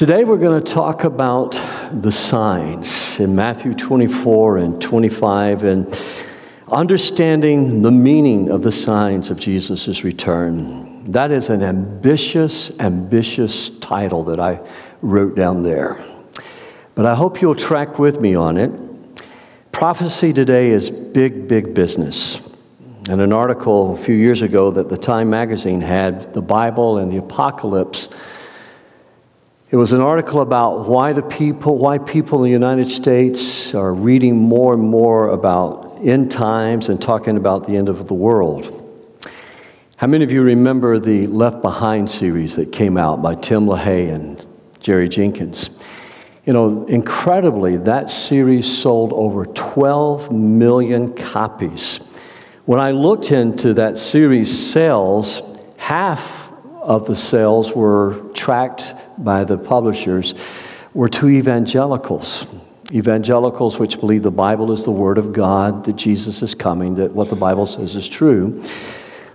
Today we're going to talk about the signs in Matthew 24 and 25 and understanding the meaning of the signs of Jesus' return. That is an ambitious, ambitious title that I wrote down there. But I hope you'll track with me on it. Prophecy today is big, big business. And an article a few years ago that the Time magazine had the Bible and the apocalypse. It was an article about why the people, why people in the United States are reading more and more about end times and talking about the end of the world. How many of you remember the Left Behind series that came out by Tim LaHaye and Jerry Jenkins? You know, incredibly, that series sold over 12 million copies. When I looked into that series sales, half of the sales were tracked by the publishers were to evangelicals. Evangelicals which believe the Bible is the Word of God, that Jesus is coming, that what the Bible says is true.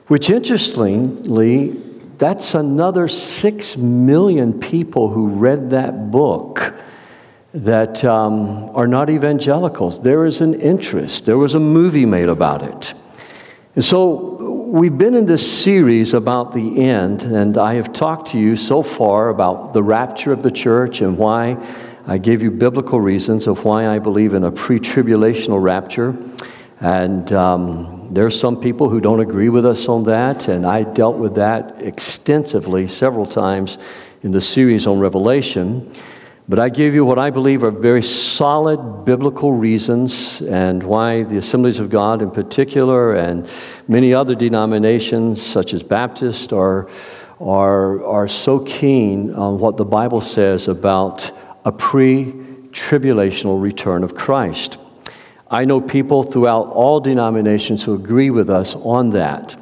Which, interestingly, that's another six million people who read that book that um, are not evangelicals. There is an interest. There was a movie made about it. And so we've been in this series about the end, and I have talked to you so far about the rapture of the church and why I gave you biblical reasons of why I believe in a pre tribulational rapture. And um, there are some people who don't agree with us on that, and I dealt with that extensively several times in the series on Revelation. But I give you what I believe are very solid biblical reasons and why the Assemblies of God in particular and many other denominations such as Baptist are, are, are so keen on what the Bible says about a pre-tribulational return of Christ. I know people throughout all denominations who agree with us on that.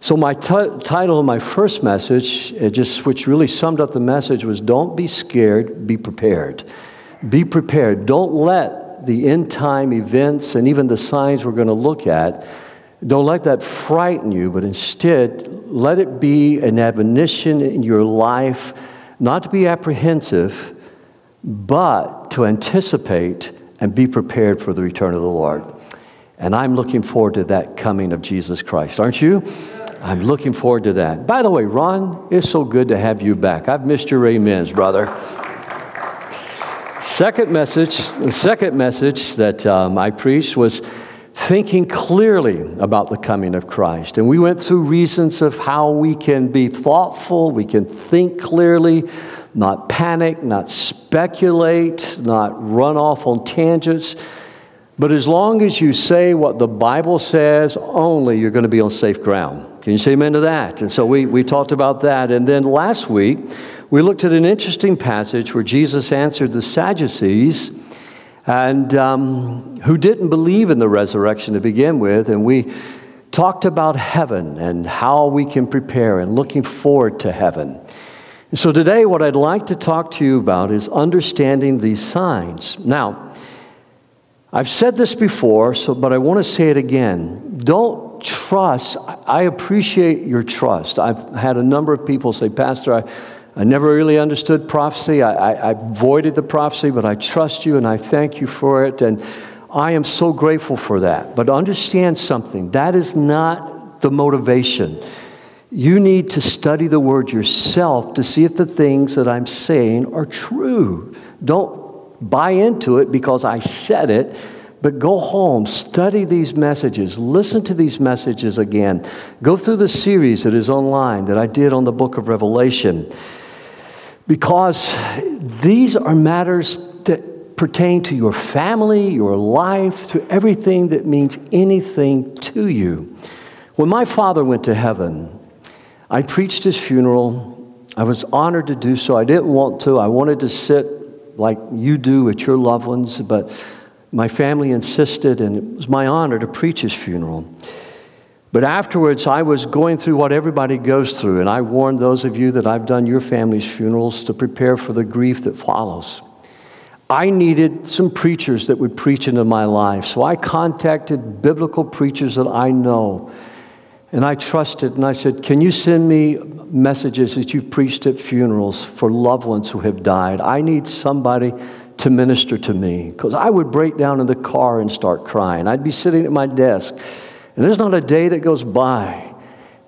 So, my t- title of my first message, just, which really summed up the message, was Don't be scared, be prepared. Be prepared. Don't let the end time events and even the signs we're going to look at, don't let that frighten you, but instead let it be an admonition in your life not to be apprehensive, but to anticipate and be prepared for the return of the Lord. And I'm looking forward to that coming of Jesus Christ, aren't you? I'm looking forward to that. By the way, Ron, it's so good to have you back. I've missed your amens, brother. Second message, the second message that um, I preached was thinking clearly about the coming of Christ. And we went through reasons of how we can be thoughtful, we can think clearly, not panic, not speculate, not run off on tangents. But as long as you say what the Bible says only, you're going to be on safe ground. Can you say amen to that? And so we, we talked about that. And then last week, we looked at an interesting passage where Jesus answered the Sadducees and um, who didn't believe in the resurrection to begin with. And we talked about heaven and how we can prepare and looking forward to heaven. And so today, what I'd like to talk to you about is understanding these signs. Now, I've said this before, so, but I want to say it again. Don't trust, I appreciate your trust. I've had a number of people say, Pastor, I, I never really understood prophecy. I, I, I avoided the prophecy, but I trust you and I thank you for it. And I am so grateful for that. But understand something that is not the motivation. You need to study the word yourself to see if the things that I'm saying are true. Don't buy into it because I said it but go home, study these messages, listen to these messages again. Go through the series that is online that I did on the book of Revelation. Because these are matters that pertain to your family, your life, to everything that means anything to you. When my father went to heaven, I preached his funeral. I was honored to do so. I didn't want to. I wanted to sit like you do at your loved ones, but my family insisted, and it was my honor to preach his funeral. But afterwards, I was going through what everybody goes through, and I warned those of you that I've done your family's funerals to prepare for the grief that follows. I needed some preachers that would preach into my life, so I contacted biblical preachers that I know, and I trusted, and I said, Can you send me messages that you've preached at funerals for loved ones who have died. I need somebody to minister to me because I would break down in the car and start crying. I'd be sitting at my desk, and there's not a day that goes by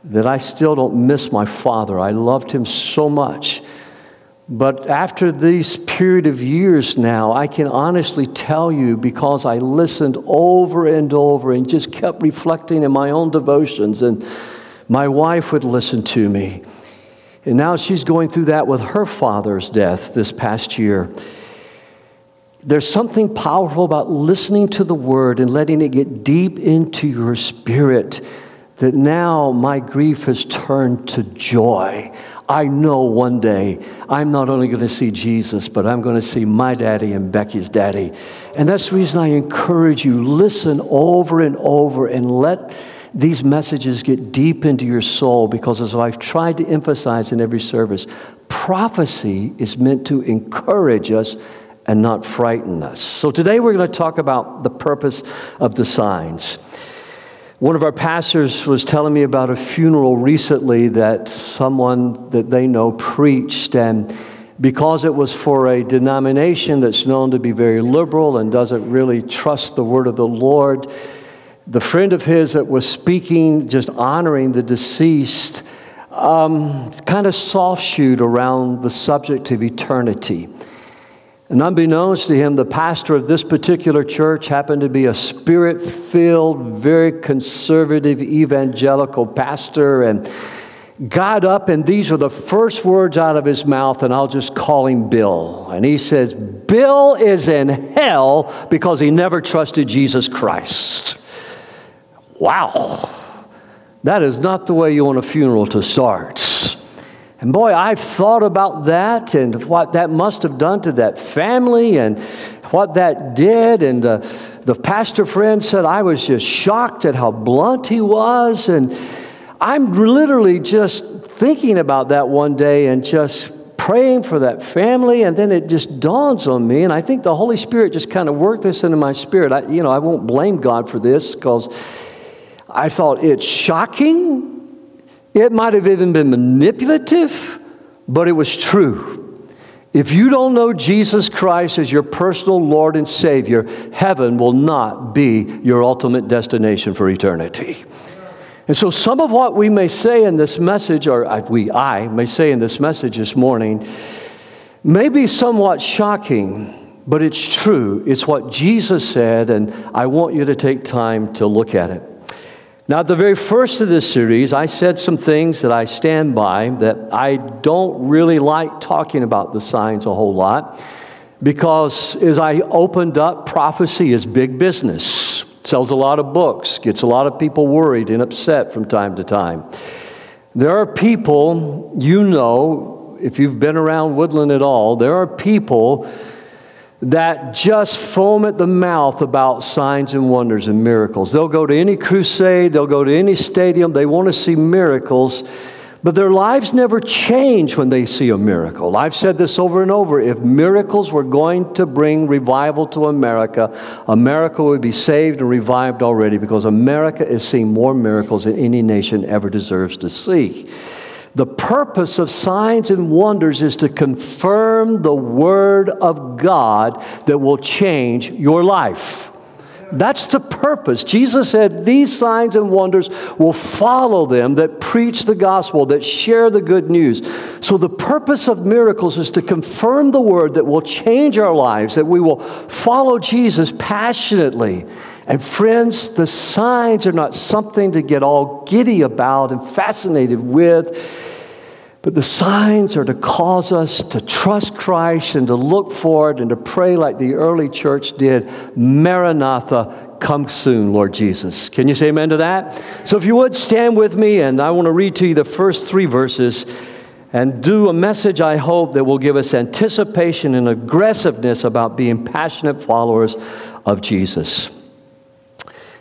that I still don't miss my father. I loved him so much. But after this period of years now, I can honestly tell you because I listened over and over and just kept reflecting in my own devotions, and my wife would listen to me. And now she's going through that with her father's death this past year. There's something powerful about listening to the word and letting it get deep into your spirit that now my grief has turned to joy. I know one day I'm not only going to see Jesus, but I'm going to see my daddy and Becky's daddy. And that's the reason I encourage you listen over and over and let these messages get deep into your soul because, as I've tried to emphasize in every service, prophecy is meant to encourage us and not frighten us. So, today we're going to talk about the purpose of the signs. One of our pastors was telling me about a funeral recently that someone that they know preached, and because it was for a denomination that's known to be very liberal and doesn't really trust the word of the Lord, the friend of his that was speaking, just honoring the deceased, um, kind of soft shoot around the subject of eternity. And unbeknownst to him, the pastor of this particular church happened to be a spirit filled, very conservative evangelical pastor. And got up, and these were the first words out of his mouth, and I'll just call him Bill. And he says, Bill is in hell because he never trusted Jesus Christ. Wow. That is not the way you want a funeral to start. And boy, I've thought about that and what that must have done to that family and what that did. And the, the pastor friend said, I was just shocked at how blunt he was. And I'm literally just thinking about that one day and just praying for that family. And then it just dawns on me. And I think the Holy Spirit just kind of worked this into my spirit. I, you know, I won't blame God for this because I thought it's shocking it might have even been manipulative, but it was true. If you don't know Jesus Christ as your personal Lord and Savior, heaven will not be your ultimate destination for eternity. And so, some of what we may say in this message, or we, I may say in this message this morning, may be somewhat shocking, but it's true. It's what Jesus said, and I want you to take time to look at it. Now, at the very first of this series, I said some things that I stand by that I don't really like talking about the signs a whole lot because as I opened up, prophecy is big business. Sells a lot of books, gets a lot of people worried and upset from time to time. There are people, you know, if you've been around Woodland at all, there are people that just foam at the mouth about signs and wonders and miracles. They'll go to any crusade, they'll go to any stadium, they want to see miracles, but their lives never change when they see a miracle. I've said this over and over. If miracles were going to bring revival to America, America would be saved and revived already because America is seeing more miracles than any nation ever deserves to see. The purpose of signs and wonders is to confirm the Word of God that will change your life. That's the purpose. Jesus said, These signs and wonders will follow them that preach the gospel, that share the good news. So, the purpose of miracles is to confirm the word that will change our lives, that we will follow Jesus passionately. And, friends, the signs are not something to get all giddy about and fascinated with. But the signs are to cause us to trust Christ and to look forward and to pray like the early church did Maranatha, come soon, Lord Jesus. Can you say amen to that? So, if you would stand with me, and I want to read to you the first three verses and do a message, I hope, that will give us anticipation and aggressiveness about being passionate followers of Jesus.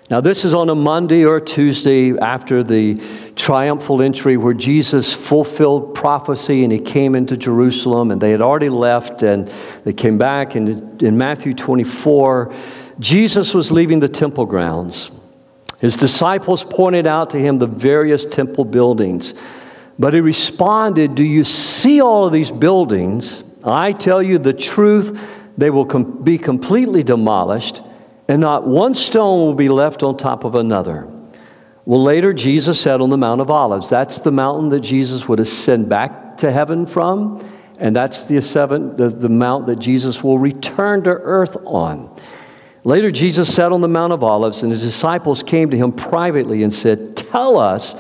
Now, this is on a Monday or Tuesday after the triumphal entry where Jesus fulfilled prophecy and he came into Jerusalem and they had already left and they came back. And in Matthew 24, Jesus was leaving the temple grounds. His disciples pointed out to him the various temple buildings. But he responded, Do you see all of these buildings? I tell you the truth, they will com- be completely demolished, and not one stone will be left on top of another. Well, later, Jesus said on the Mount of Olives. That's the mountain that Jesus would ascend back to heaven from, and that's the, seven, the, the mount that Jesus will return to earth on. Later, Jesus sat on the Mount of Olives, and his disciples came to him privately and said, Tell us,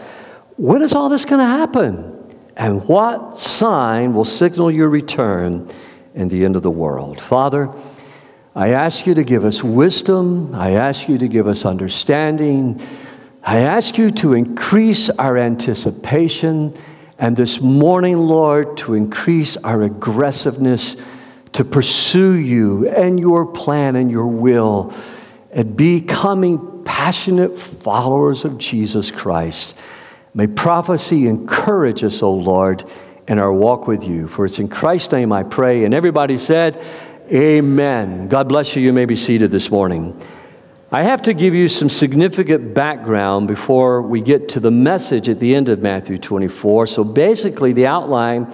when is all this going to happen? And what sign will signal your return and the end of the world? Father, I ask you to give us wisdom. I ask you to give us understanding. I ask you to increase our anticipation. And this morning, Lord, to increase our aggressiveness to pursue you and your plan and your will and becoming passionate followers of Jesus Christ. May prophecy encourage us, O Lord, in our walk with you. For it's in Christ's name I pray. And everybody said, Amen. God bless you. You may be seated this morning. I have to give you some significant background before we get to the message at the end of Matthew 24. So basically, the outline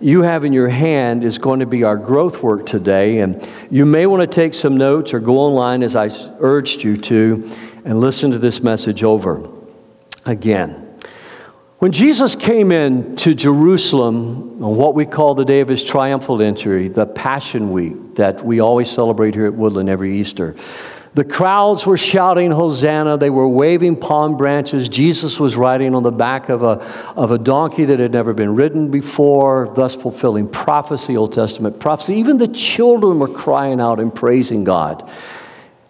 you have in your hand is going to be our growth work today. And you may want to take some notes or go online as I urged you to and listen to this message over again. When Jesus came in to Jerusalem on what we call the day of his triumphal entry, the Passion Week that we always celebrate here at Woodland every Easter, the crowds were shouting Hosanna. They were waving palm branches. Jesus was riding on the back of a, of a donkey that had never been ridden before, thus fulfilling prophecy, Old Testament prophecy. Even the children were crying out and praising God.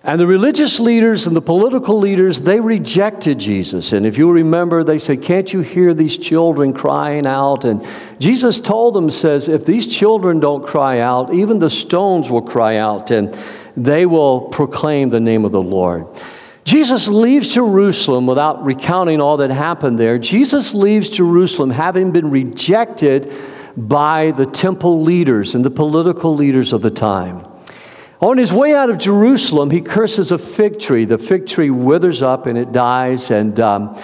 And the religious leaders and the political leaders, they rejected Jesus. And if you remember, they said, Can't you hear these children crying out? And Jesus told them, says, If these children don't cry out, even the stones will cry out. And they will proclaim the name of the Lord. Jesus leaves Jerusalem without recounting all that happened there. Jesus leaves Jerusalem having been rejected by the temple leaders and the political leaders of the time. On his way out of Jerusalem, he curses a fig tree. The fig tree withers up and it dies. And um,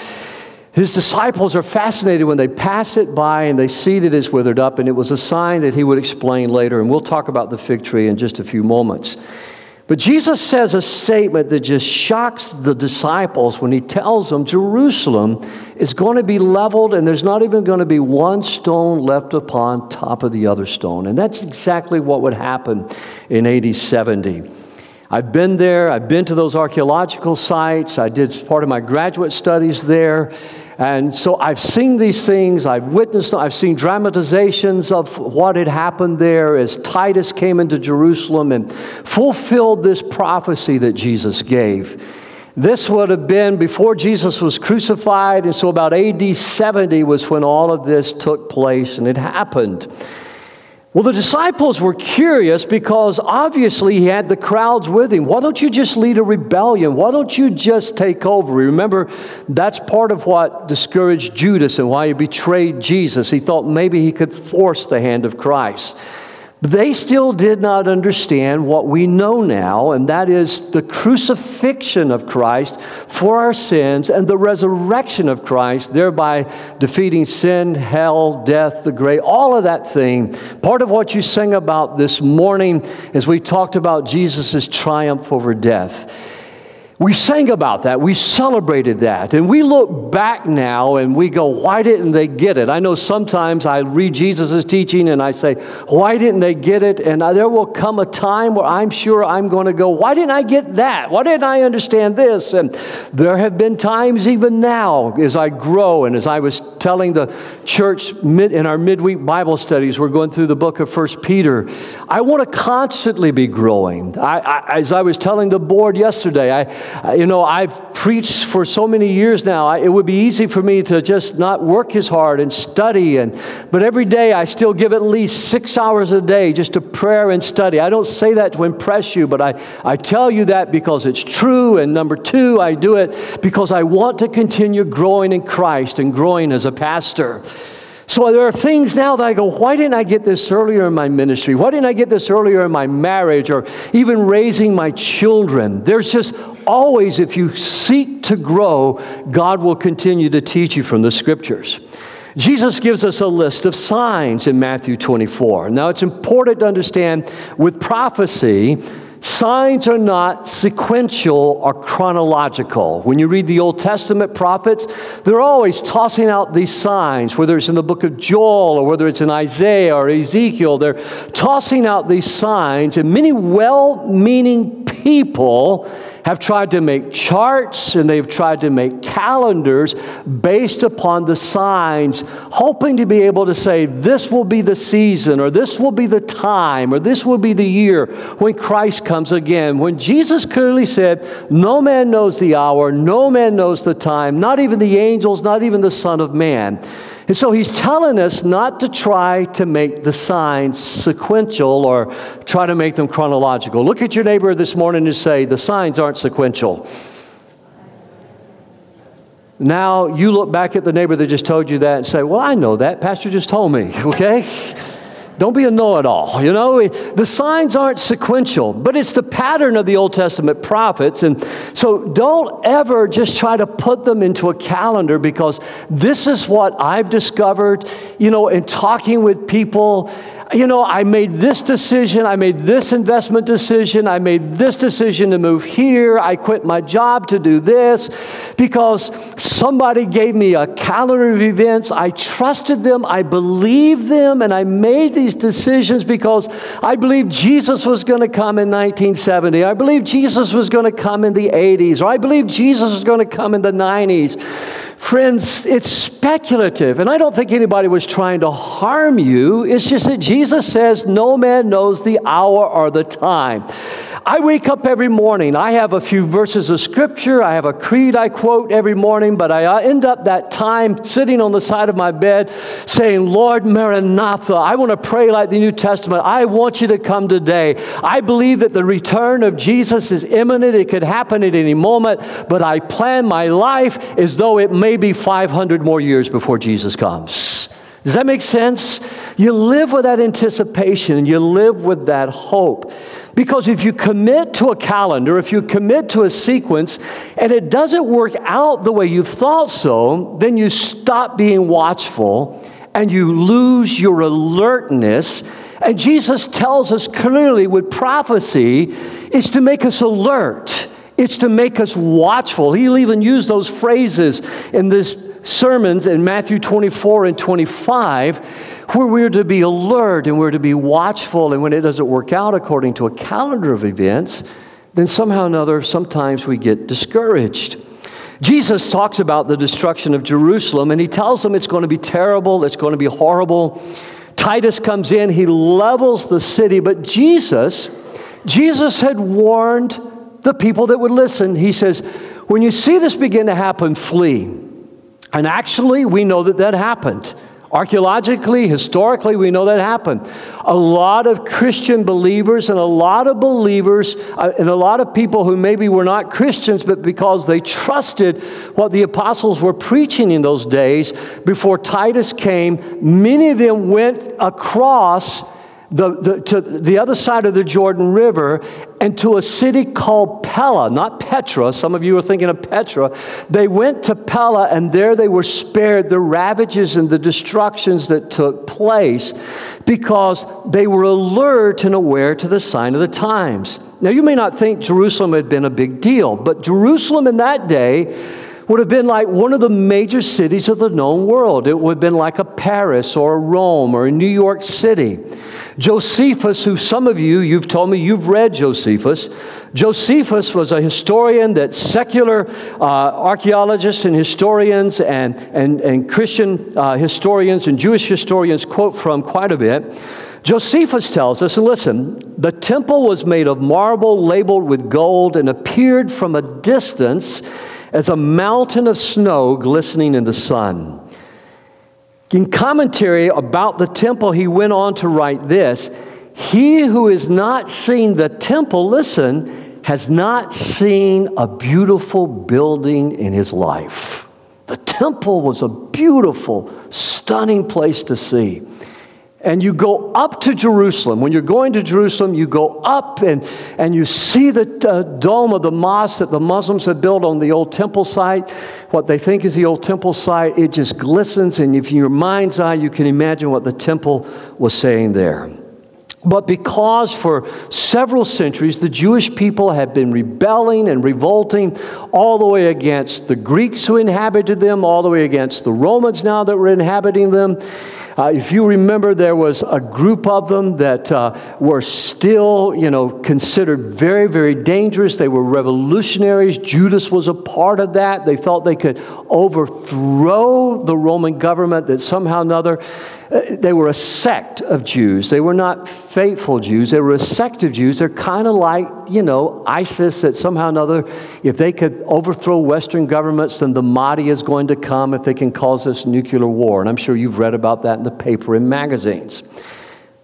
his disciples are fascinated when they pass it by and they see that it's withered up. And it was a sign that he would explain later. And we'll talk about the fig tree in just a few moments. But Jesus says a statement that just shocks the disciples when he tells them Jerusalem is going to be leveled and there's not even going to be one stone left upon top of the other stone. And that's exactly what would happen in AD 70. I've been there, I've been to those archaeological sites, I did part of my graduate studies there. And so I've seen these things, I've witnessed, I've seen dramatizations of what had happened there as Titus came into Jerusalem and fulfilled this prophecy that Jesus gave. This would have been before Jesus was crucified, and so about AD 70 was when all of this took place and it happened. Well, the disciples were curious because obviously he had the crowds with him. Why don't you just lead a rebellion? Why don't you just take over? Remember, that's part of what discouraged Judas and why he betrayed Jesus. He thought maybe he could force the hand of Christ. They still did not understand what we know now, and that is the crucifixion of Christ for our sins and the resurrection of Christ, thereby defeating sin, hell, death, the grave, all of that thing. Part of what you sang about this morning as we talked about Jesus' triumph over death. We sang about that. We celebrated that. And we look back now and we go, why didn't they get it? I know sometimes I read Jesus' teaching and I say, why didn't they get it? And there will come a time where I'm sure I'm going to go, why didn't I get that? Why didn't I understand this? And there have been times even now as I grow and as I was telling the church in our midweek Bible studies, we're going through the book of First Peter. I want to constantly be growing. I, I, as I was telling the board yesterday, I, Uh, you know, I've preached for so many years now. I, it would be easy for me to just not work as hard and study. And, but every day I still give at least six hours a day just to prayer and study. I don't say that to impress you, but I, I tell you that because it's true. And number two, I do it because I want to continue growing in Christ and growing as a pastor. So there are things now that I go, why didn't I get this earlier in my ministry? Why didn't I get this earlier in my marriage or even raising my children? There's just always, if you seek to grow, God will continue to teach you from the scriptures. Jesus gives us a list of signs in Matthew 24. Now, it's important to understand with prophecy, signs are not sequential or chronological. When you read the Old Testament prophets, they're always tossing out these signs, whether it's in the book of Joel or whether it's in Isaiah or Ezekiel. They're tossing out these signs, and many well meaning people have tried to make charts and they've tried to make calendars based upon the signs, hoping to be able to say, this will be the season, or this will be the time, or this will be the year when Christ comes again. When Jesus clearly said, No man knows the hour, no man knows the time, not even the angels, not even the Son of Man. And so he's telling us not to try to make the signs sequential or try to make them chronological. Look at your neighbor this morning and say, the signs aren't sequential. Now you look back at the neighbor that just told you that and say, Well, I know that. Pastor just told me, okay? Don't be a know it all. You know, the signs aren't sequential, but it's the pattern of the Old Testament prophets. And so don't ever just try to put them into a calendar because this is what I've discovered, you know, in talking with people you know, I made this decision, I made this investment decision, I made this decision to move here, I quit my job to do this because somebody gave me a calendar of events. I trusted them, I believed them, and I made these decisions because I believed Jesus was going to come in 1970. I believed Jesus was going to come in the 80s, or I believed Jesus was going to come in the 90s. Friends, it's speculative, and I don't think anybody was trying to harm you. It's just that Jesus says no man knows the hour or the time. I wake up every morning. I have a few verses of scripture. I have a creed I quote every morning, but I end up that time sitting on the side of my bed saying, Lord Maranatha, I want to pray like the New Testament. I want you to come today. I believe that the return of Jesus is imminent. It could happen at any moment, but I plan my life as though it may be 500 more years before Jesus comes. Does that make sense? You live with that anticipation and you live with that hope. Because if you commit to a calendar, if you commit to a sequence, and it doesn't work out the way you thought so, then you stop being watchful and you lose your alertness. And Jesus tells us clearly with prophecy is to make us alert. It's to make us watchful. He'll even use those phrases in this sermons in Matthew 24 and 25 where we're to be alert and we're to be watchful. And when it doesn't work out according to a calendar of events, then somehow or another, sometimes we get discouraged. Jesus talks about the destruction of Jerusalem and he tells them it's going to be terrible, it's going to be horrible. Titus comes in, he levels the city, but Jesus, Jesus had warned the people that would listen. He says, When you see this begin to happen, flee. And actually, we know that that happened. Archaeologically, historically, we know that happened. A lot of Christian believers and a lot of believers uh, and a lot of people who maybe were not Christians, but because they trusted what the apostles were preaching in those days before Titus came, many of them went across the, the, to the other side of the Jordan River and to a city called Pella, not Petra. Some of you are thinking of Petra. They went to Pella, and there they were spared the ravages and the destructions that took place because they were alert and aware to the sign of the times. Now, you may not think Jerusalem had been a big deal, but Jerusalem in that day would have been like one of the major cities of the known world. It would have been like a Paris or a Rome or a New York City. Josephus, who some of you, you've told me you've read Josephus. Josephus was a historian that secular uh, archaeologists and historians and, and, and Christian uh, historians and Jewish historians quote from quite a bit. Josephus tells us, and listen, the temple was made of marble labeled with gold and appeared from a distance as a mountain of snow glistening in the sun. In commentary about the temple, he went on to write this He who has not seen the temple, listen, has not seen a beautiful building in his life. The temple was a beautiful, stunning place to see. And you go up to Jerusalem. When you're going to Jerusalem, you go up and, and you see the uh, dome of the mosque that the Muslims have built on the old temple site, what they think is the old temple site. It just glistens, and if your mind's eye, you can imagine what the temple was saying there. But because for several centuries the Jewish people have been rebelling and revolting all the way against the Greeks who inhabited them, all the way against the Romans now that were inhabiting them, uh, if you remember, there was a group of them that uh, were still, you know, considered very, very dangerous. They were revolutionaries. Judas was a part of that. They thought they could overthrow the Roman government, that somehow or another Uh, they were a sect of Jews. They were not faithful Jews. They were a sect of Jews. They're kind of like, you know, ISIS that somehow or another, if they could overthrow Western governments, then the Mahdi is going to come if they can cause this nuclear war. And I'm sure you've read about that in the paper and magazines.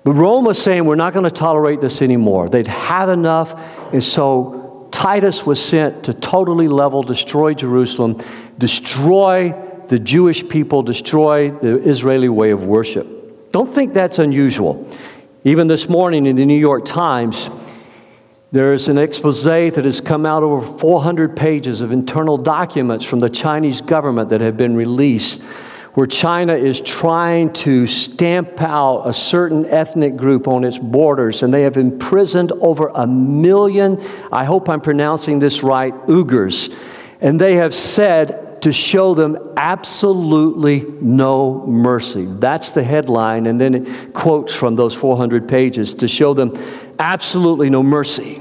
But Rome was saying, we're not going to tolerate this anymore. They'd had enough. And so Titus was sent to totally level, destroy Jerusalem, destroy the Jewish people destroy the Israeli way of worship. Don't think that's unusual. Even this morning in the New York Times, there's an expose that has come out over 400 pages of internal documents from the Chinese government that have been released, where China is trying to stamp out a certain ethnic group on its borders, and they have imprisoned over a million, I hope I'm pronouncing this right, Uyghurs. And they have said to show them absolutely no mercy. That's the headline, and then it quotes from those 400 pages to show them absolutely no mercy.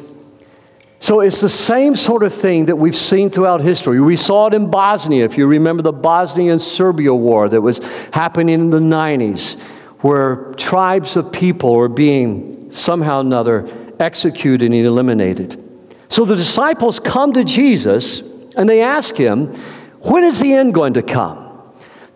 So it's the same sort of thing that we've seen throughout history. We saw it in Bosnia, if you remember the Bosnian Serbia war that was happening in the 90s, where tribes of people were being somehow or another executed and eliminated. So the disciples come to Jesus and they ask him, when is the end going to come?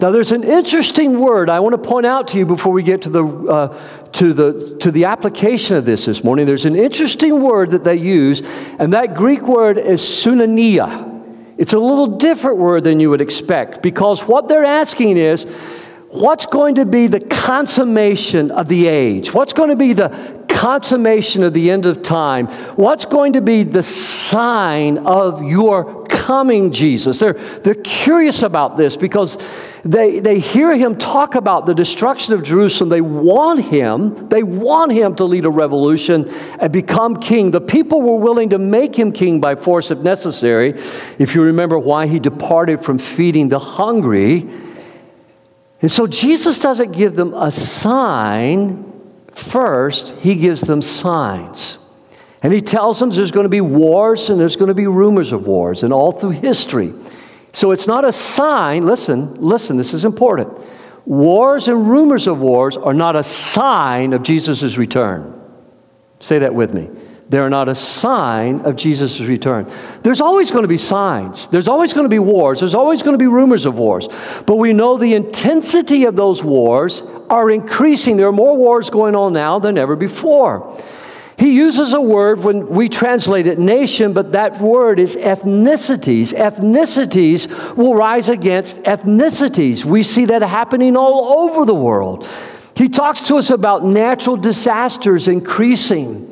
Now, there's an interesting word I want to point out to you before we get to the, uh, to, the, to the application of this this morning. There's an interesting word that they use, and that Greek word is sunania. It's a little different word than you would expect because what they're asking is, what's going to be the consummation of the age? What's going to be the consummation of the end of time? What's going to be the sign of your coming Jesus. They're, they're curious about this because they, they hear him talk about the destruction of Jerusalem. They want him, they want him to lead a revolution and become king. The people were willing to make him king by force if necessary. If you remember why he departed from feeding the hungry. And so Jesus doesn't give them a sign first, he gives them signs. And he tells them there's going to be wars and there's going to be rumors of wars and all through history. So it's not a sign, listen, listen, this is important. Wars and rumors of wars are not a sign of Jesus' return. Say that with me. They're not a sign of Jesus' return. There's always going to be signs. There's always going to be wars. There's always going to be rumors of wars. But we know the intensity of those wars are increasing. There are more wars going on now than ever before. He uses a word when we translate it nation, but that word is ethnicities. Ethnicities will rise against ethnicities. We see that happening all over the world. He talks to us about natural disasters increasing.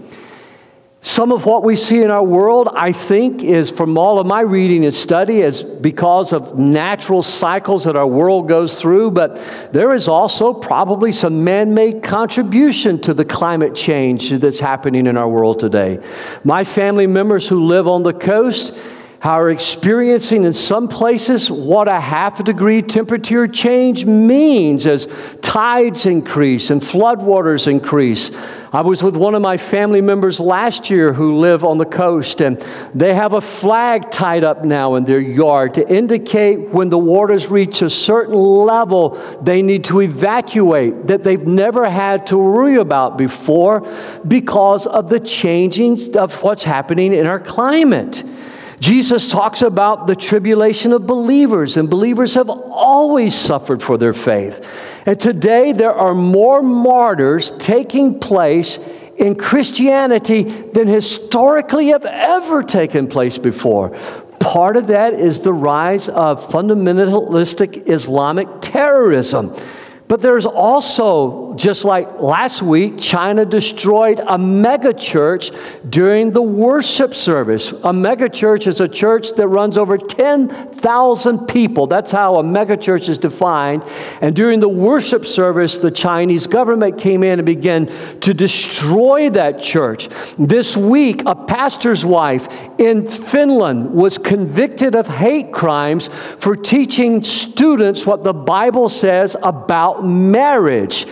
Some of what we see in our world, I think, is from all of my reading and study, is because of natural cycles that our world goes through, but there is also probably some man made contribution to the climate change that's happening in our world today. My family members who live on the coast, are experiencing in some places what a half a degree temperature change means as tides increase and floodwaters increase. I was with one of my family members last year who live on the coast, and they have a flag tied up now in their yard to indicate when the waters reach a certain level, they need to evacuate that they've never had to worry about before because of the changing of what's happening in our climate. Jesus talks about the tribulation of believers, and believers have always suffered for their faith. And today there are more martyrs taking place in Christianity than historically have ever taken place before. Part of that is the rise of fundamentalistic Islamic terrorism. But there's also just like last week, China destroyed a megachurch during the worship service. A megachurch is a church that runs over 10,000 people. That's how a megachurch is defined. And during the worship service, the Chinese government came in and began to destroy that church. This week, a pastor's wife in Finland was convicted of hate crimes for teaching students what the Bible says about marriage.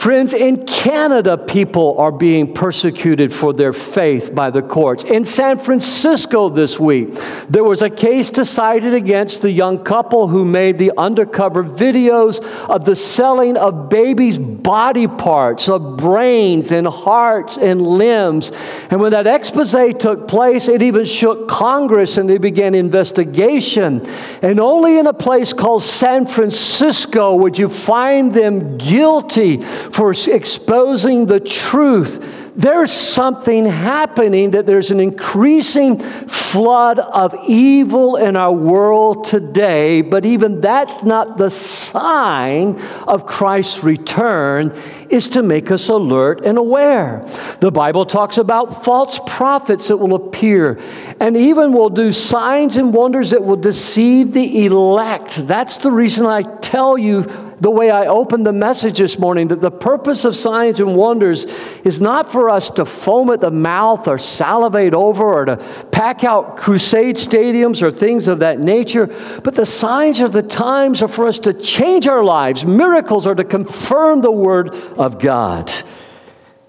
Friends, in Canada, people are being persecuted for their faith by the courts. In San Francisco this week, there was a case decided against the young couple who made the undercover videos of the selling of babies' body parts, of brains and hearts and limbs. And when that expose took place, it even shook Congress and they began investigation. And only in a place called San Francisco would you find them guilty for exposing the truth. There's something happening that there's an increasing flood of evil in our world today, but even that's not the sign of Christ's return, is to make us alert and aware. The Bible talks about false prophets that will appear and even will do signs and wonders that will deceive the elect. That's the reason I tell you the way I opened the message this morning that the purpose of signs and wonders is not for us to foam at the mouth or salivate over or to pack out crusade stadiums or things of that nature, but the signs of the times are for us to change our lives. Miracles are to confirm the word of God.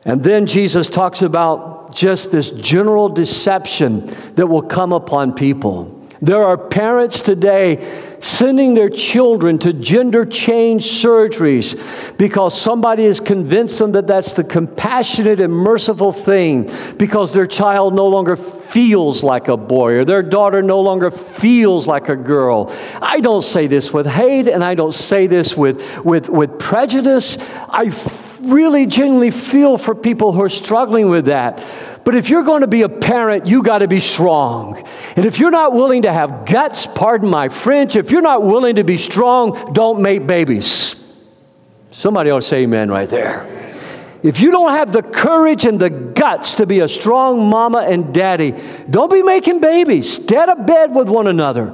And then Jesus talks about just this general deception that will come upon people. There are parents today sending their children to gender change surgeries because somebody has convinced them that that's the compassionate and merciful thing because their child no longer feels like a boy or their daughter no longer feels like a girl. I don't say this with hate and I don't say this with, with, with prejudice. I really genuinely feel for people who are struggling with that. But if you're going to be a parent, you got to be strong. And if you're not willing to have guts, pardon my French, if you're not willing to be strong, don't make babies. Somebody to say amen right there. If you don't have the courage and the guts to be a strong mama and daddy, don't be making babies. Stay out of bed with one another.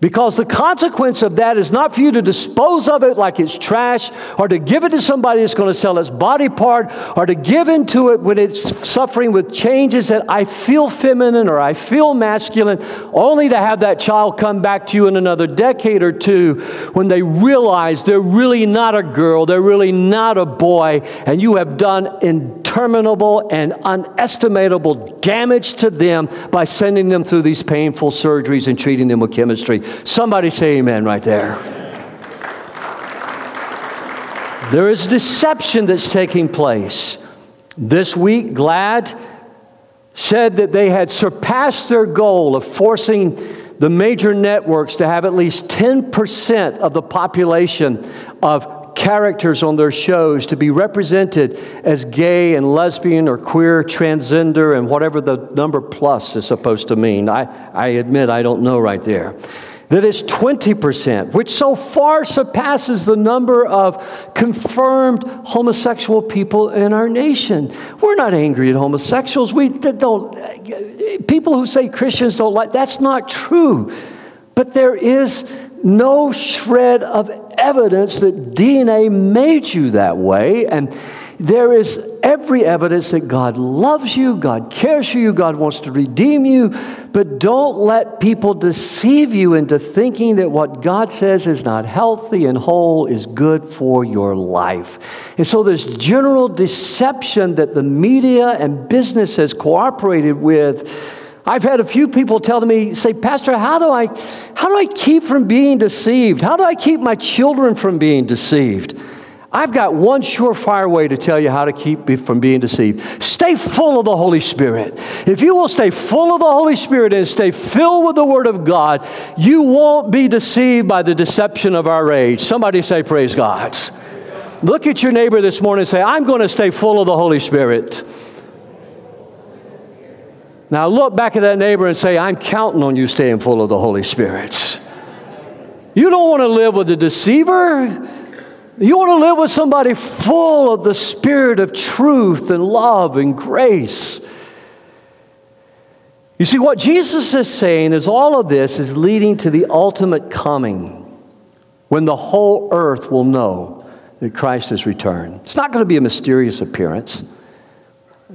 Because the consequence of that is not for you to dispose of it like it's trash or to give it to somebody that's going to sell its body part or to give into it when it's suffering with changes that I feel feminine or I feel masculine, only to have that child come back to you in another decade or two when they realize they're really not a girl, they're really not a boy, and you have done interminable and unestimable damage to them by sending them through these painful surgeries and treating them with chemistry. Somebody say amen right there. There is deception that's taking place. This week, GLAAD said that they had surpassed their goal of forcing the major networks to have at least 10% of the population of characters on their shows to be represented as gay and lesbian or queer, transgender, and whatever the number plus is supposed to mean. I, I admit I don't know right there that is 20%, which so far surpasses the number of confirmed homosexual people in our nation. We're not angry at homosexuals. We don't, people who say Christians don't like, that's not true. But there is no shred of evidence that DNA made you that way. And there is every evidence that God loves you, God cares for you, God wants to redeem you, but don't let people deceive you into thinking that what God says is not healthy and whole is good for your life. And so there's general deception that the media and business has cooperated with. I've had a few people tell me, say, Pastor, how do I how do I keep from being deceived? How do I keep my children from being deceived? I've got one surefire way to tell you how to keep from being deceived. Stay full of the Holy Spirit. If you will stay full of the Holy Spirit and stay filled with the Word of God, you won't be deceived by the deception of our age. Somebody say, Praise God. Look at your neighbor this morning and say, I'm going to stay full of the Holy Spirit. Now look back at that neighbor and say, I'm counting on you staying full of the Holy Spirit. You don't want to live with a deceiver. You want to live with somebody full of the spirit of truth and love and grace. You see, what Jesus is saying is all of this is leading to the ultimate coming when the whole earth will know that Christ has returned. It's not going to be a mysterious appearance.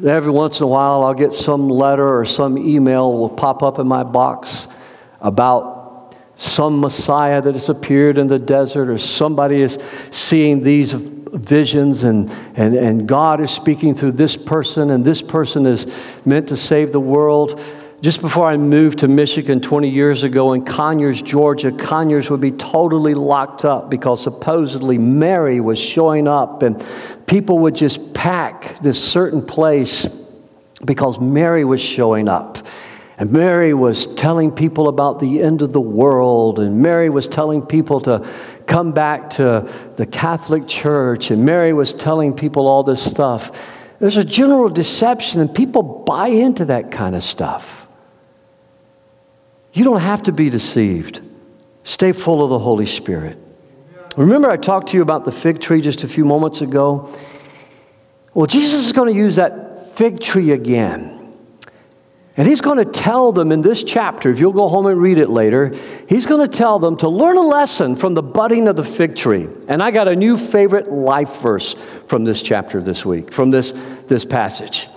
Every once in a while, I'll get some letter or some email will pop up in my box about some Messiah that has appeared in the desert, or somebody is seeing these visions, and, and, and God is speaking through this person, and this person is meant to save the world. Just before I moved to Michigan 20 years ago in Conyers, Georgia, Conyers would be totally locked up because supposedly Mary was showing up and people would just pack this certain place because Mary was showing up. And Mary was telling people about the end of the world, and Mary was telling people to come back to the Catholic Church, and Mary was telling people all this stuff. There's a general deception, and people buy into that kind of stuff. You don't have to be deceived. Stay full of the Holy Spirit. Remember, I talked to you about the fig tree just a few moments ago? Well, Jesus is going to use that fig tree again. And he's going to tell them in this chapter, if you'll go home and read it later, he's going to tell them to learn a lesson from the budding of the fig tree. And I got a new favorite life verse from this chapter this week, from this, this passage.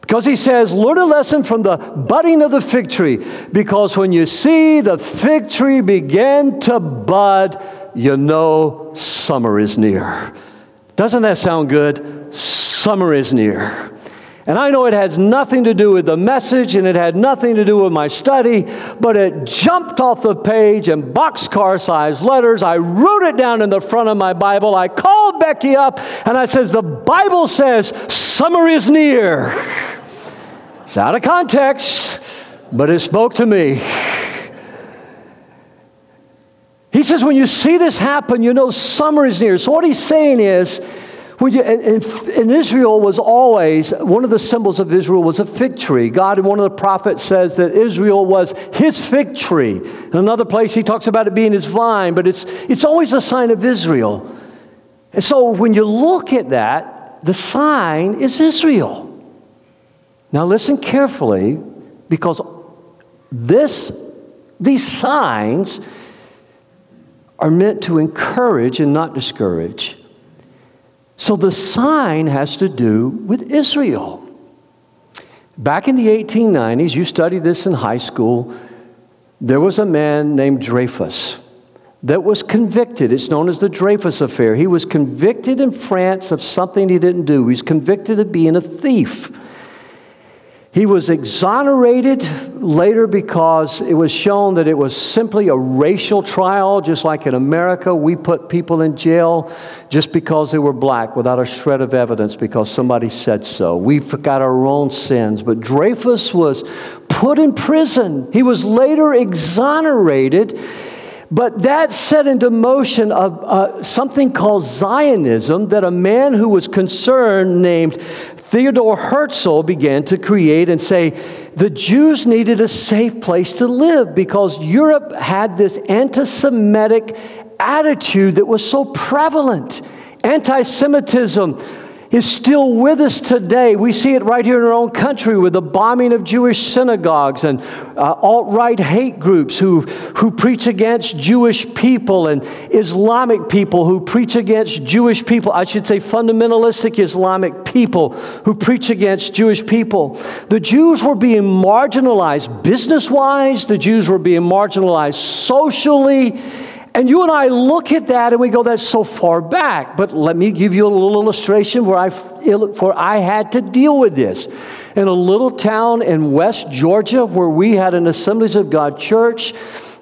Because he says, learn a lesson from the budding of the fig tree. Because when you see the fig tree begin to bud, you know summer is near. Doesn't that sound good? Summer is near. And I know it has nothing to do with the message and it had nothing to do with my study, but it jumped off the page in boxcar sized letters. I wrote it down in the front of my Bible. I called Becky up and I says, The Bible says summer is near. It's out of context, but it spoke to me. He says, when you see this happen, you know summer is near. So, what he's saying is, you, and, and, Israel was always, one of the symbols of Israel was a fig tree. God, in one of the prophets, says that Israel was his fig tree. In another place, he talks about it being his vine, but it's, it's always a sign of Israel. And so, when you look at that, the sign is Israel. Now, listen carefully because this, these signs are meant to encourage and not discourage. So the sign has to do with Israel. Back in the 1890s, you studied this in high school, there was a man named Dreyfus that was convicted. It's known as the Dreyfus Affair. He was convicted in France of something he didn't do. He's convicted of being a thief. He was exonerated later because it was shown that it was simply a racial trial, just like in America, we put people in jail just because they were black without a shred of evidence because somebody said so. We forgot our own sins. But Dreyfus was put in prison. He was later exonerated. But that set into motion a, uh, something called Zionism that a man who was concerned named Theodore Herzl began to create and say the Jews needed a safe place to live because Europe had this anti Semitic attitude that was so prevalent. Anti Semitism is still with us today. We see it right here in our own country with the bombing of Jewish synagogues and uh, alt right hate groups who, who preach against Jewish people and Islamic people who preach against Jewish people. I should say fundamentalistic Islamic people who preach against Jewish people. The Jews were being marginalized business wise, the Jews were being marginalized socially and you and I look at that and we go, that's so far back. But let me give you a little illustration where I, for I had to deal with this. In a little town in West Georgia where we had an Assemblies of God church,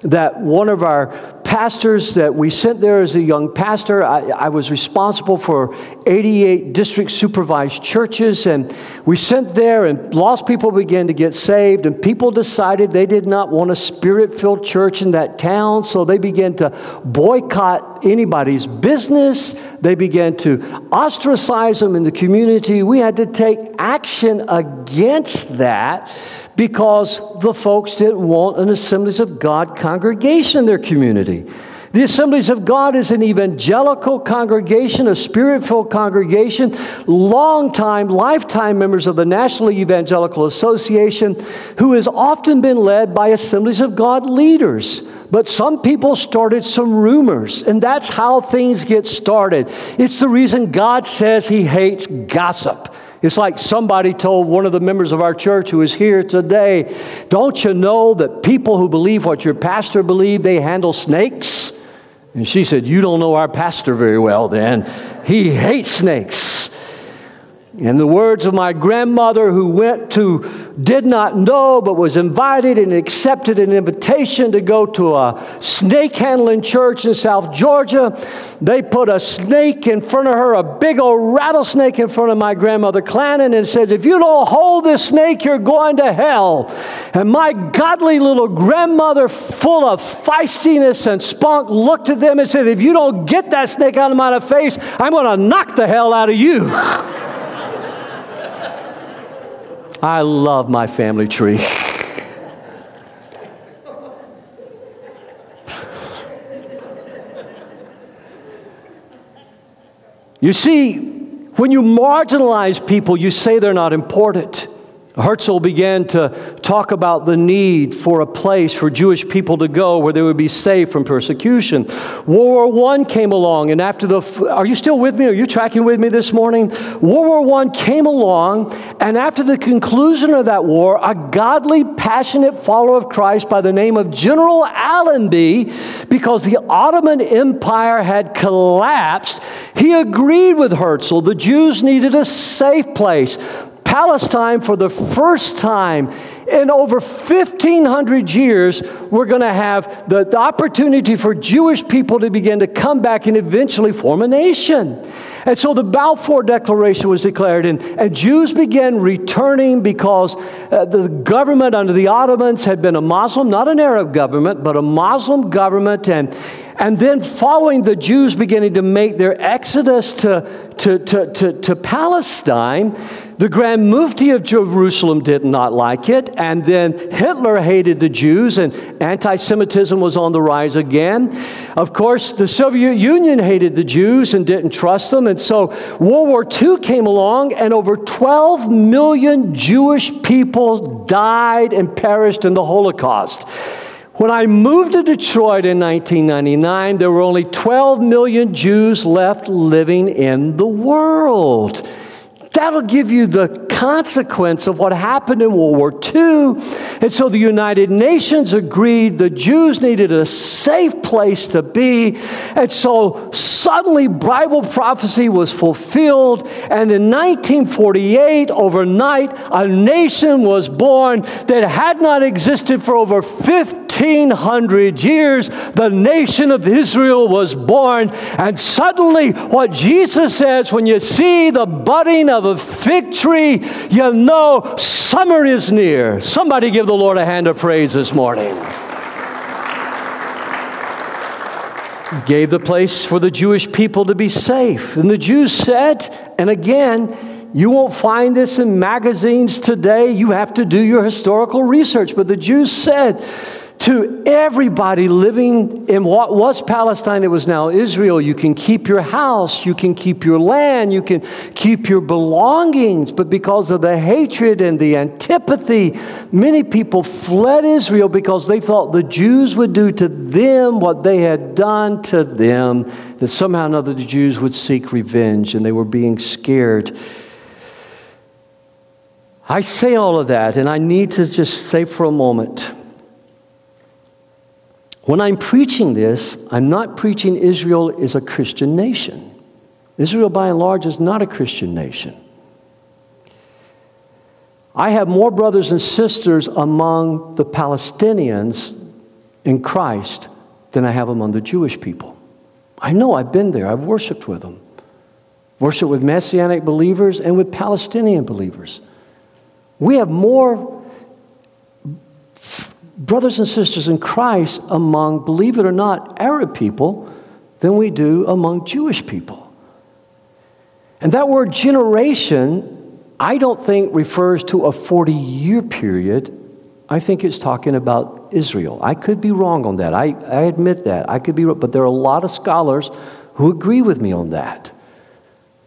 that one of our pastors that we sent there as a young pastor. I, I, was responsible for 88 district supervised churches, and we sent there, and lost people began to get saved, and people decided they did not want a spirit filled church in that town, so they began to boycott anybody's business. They began to ostracize them in the community. We had to take action against that because the folks didn't want an Assemblies of God congregation in their community. The Assemblies of God is an evangelical congregation, a spirit filled congregation, long-time, lifetime members of the National Evangelical Association, who has often been led by Assemblies of God leaders. But some people started some rumors, and that's how things get started. It's the reason God says He hates gossip. It's like somebody told one of the members of our church who is here today, Don't you know that people who believe what your pastor believes, they handle snakes? And she said, You don't know our pastor very well then. He hates snakes. In the words of my grandmother, who went to, did not know, but was invited and accepted an invitation to go to a snake handling church in South Georgia, they put a snake in front of her, a big old rattlesnake in front of my grandmother Clannon, and said, If you don't hold this snake, you're going to hell. And my godly little grandmother, full of feistiness and spunk, looked at them and said, If you don't get that snake out of my face, I'm going to knock the hell out of you. I love my family tree. you see, when you marginalize people, you say they're not important. Herzl began to talk about the need for a place for Jewish people to go where they would be safe from persecution. World War I came along, and after the, are you still with me? Are you tracking with me this morning? World War I came along, and after the conclusion of that war, a godly, passionate follower of Christ by the name of General Allenby, because the Ottoman Empire had collapsed, he agreed with Herzl. The Jews needed a safe place. Palestine, for the first time in over 1,500 years, we're going to have the, the, opportunity for Jewish people to begin to come back and eventually form a nation. And so the Balfour Declaration was declared, and, and Jews began returning because uh, the government under the Ottomans had been a Muslim, not an Arab government, but a Muslim government. And, and then, following the Jews beginning to make their exodus to, to, to, to, to Palestine, the Grand Mufti of Jerusalem did not like it, and then Hitler hated the Jews, and anti Semitism was on the rise again. Of course, the Soviet Union hated the Jews and didn't trust them, and so World War II came along, and over 12 million Jewish people died and perished in the Holocaust. When I moved to Detroit in 1999, there were only 12 million Jews left living in the world. That'll give you the consequence of what happened in World War II. And so the United Nations agreed the Jews needed a safe place to be. And so suddenly Bible prophecy was fulfilled. And in 1948, overnight, a nation was born that had not existed for over 1,500 years. The nation of Israel was born. And suddenly, what Jesus says when you see the budding of a fig tree, you know summer is near. Somebody give the Lord a hand of praise this morning. Gave the place for the Jewish people to be safe. And the Jews said, and again, you won't find this in magazines today. You have to do your historical research. But the Jews said, to everybody living in what was Palestine, it was now Israel. You can keep your house, you can keep your land, you can keep your belongings. But because of the hatred and the antipathy, many people fled Israel because they thought the Jews would do to them what they had done to them, that somehow or another the Jews would seek revenge, and they were being scared. I say all of that, and I need to just say for a moment when I'm preaching this, I'm not preaching Israel is a Christian nation. Israel, by and large, is not a Christian nation. I have more brothers and sisters among the Palestinians in Christ than I have among the Jewish people. I know I've been there, I've worshiped with them. Worshiped with Messianic believers and with Palestinian believers. We have more brothers and sisters in Christ among, believe it or not, Arab people than we do among Jewish people. And that word generation, I don't think refers to a 40 year period. I think it's talking about Israel. I could be wrong on that. I, I admit that. I could be wrong, but there are a lot of scholars who agree with me on that.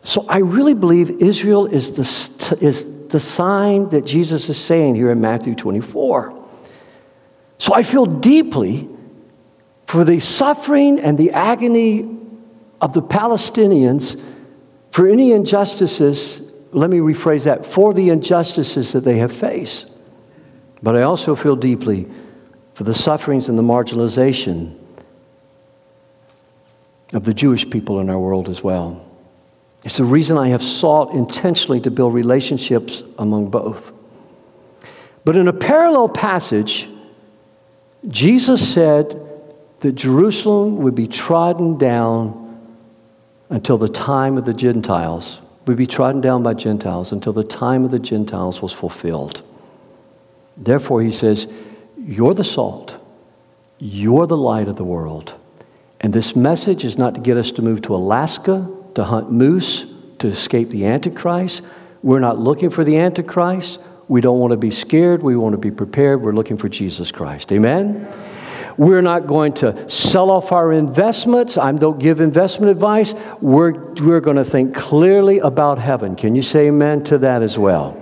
So I really believe Israel is the, is the sign that Jesus is saying here in Matthew 24. So I feel deeply for the suffering and the agony of the Palestinians for any injustices, let me rephrase that, for the injustices that they have faced. But I also feel deeply for the sufferings and the marginalization of the Jewish people in our world as well. It's the reason I have sought intentionally to build relationships among both. But in a parallel passage, Jesus said that Jerusalem would be trodden down until the time of the Gentiles, would be trodden down by Gentiles until the time of the Gentiles was fulfilled. Therefore, he says, You're the salt, you're the light of the world. And this message is not to get us to move to Alaska to hunt moose, to escape the Antichrist. We're not looking for the Antichrist. We don't want to be scared. We want to be prepared. We're looking for Jesus Christ. Amen? We're not going to sell off our investments. I don't give investment advice. We're, we're going to think clearly about heaven. Can you say amen to that as well?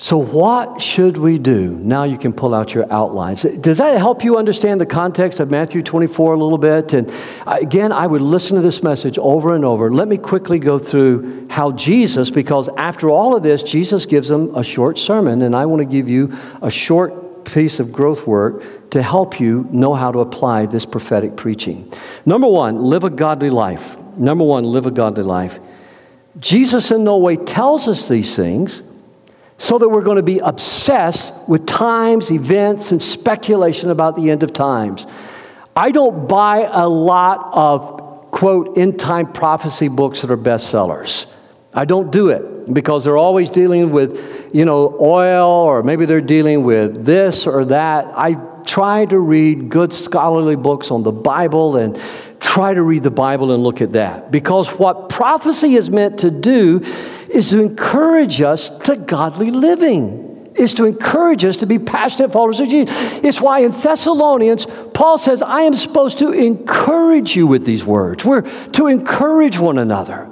So, what should we do? Now you can pull out your outlines. Does that help you understand the context of Matthew 24 a little bit? And uh, again, I would listen to this message over and over. Let me quickly go through how Jesus, because after all of this, Jesus gives them a short sermon, and I want to give you a short piece of growth work to help you know how to apply this prophetic preaching. Number one, live a godly life. Number one, live a godly life. Jesus in no way tells us these things so that we're going to be obsessed with times, events, and speculation about the end of times. I don't buy a lot of, quote, end time prophecy books that are bestsellers. I don't do it because they're always dealing with, you know, oil or maybe they're dealing with this or that. I try to read good scholarly books on the Bible and try to read the Bible and look at that. Because what prophecy is meant to do is to encourage us to godly living is to encourage us to be passionate followers of Jesus. It's why in Thessalonians, Paul says, I am supposed to encourage you with these words. We're to encourage one another.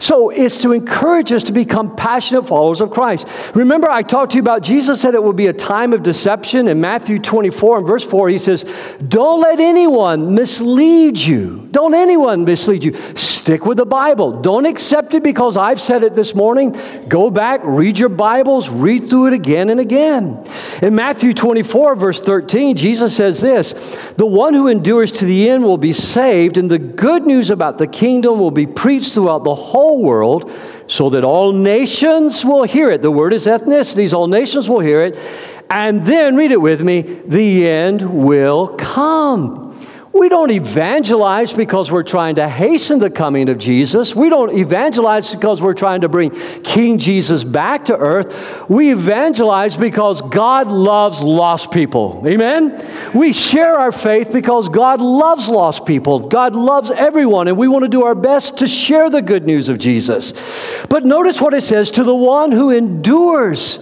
So it's to encourage us to become passionate followers of Christ. Remember, I talked to you about Jesus said it will be a time of deception. In Matthew 24 and verse 4, he says, Don't let anyone mislead you. Don't anyone mislead you. Stick with the Bible. Don't accept it because I've said it this morning. Go back, read your Bibles, read through it again and again. In Matthew 24, verse 13, Jesus says this The one who endures to the end will be saved, and the good news about the kingdom will be preached throughout the whole world so that all nations will hear it. The word is ethnicities, all nations will hear it. And then, read it with me, the end will come. We don't evangelize because we're trying to hasten the coming of Jesus. We don't evangelize because we're trying to bring King Jesus back to earth. We evangelize because God loves lost people. Amen? We share our faith because God loves lost people. God loves everyone, and we want to do our best to share the good news of Jesus. But notice what it says to the one who endures.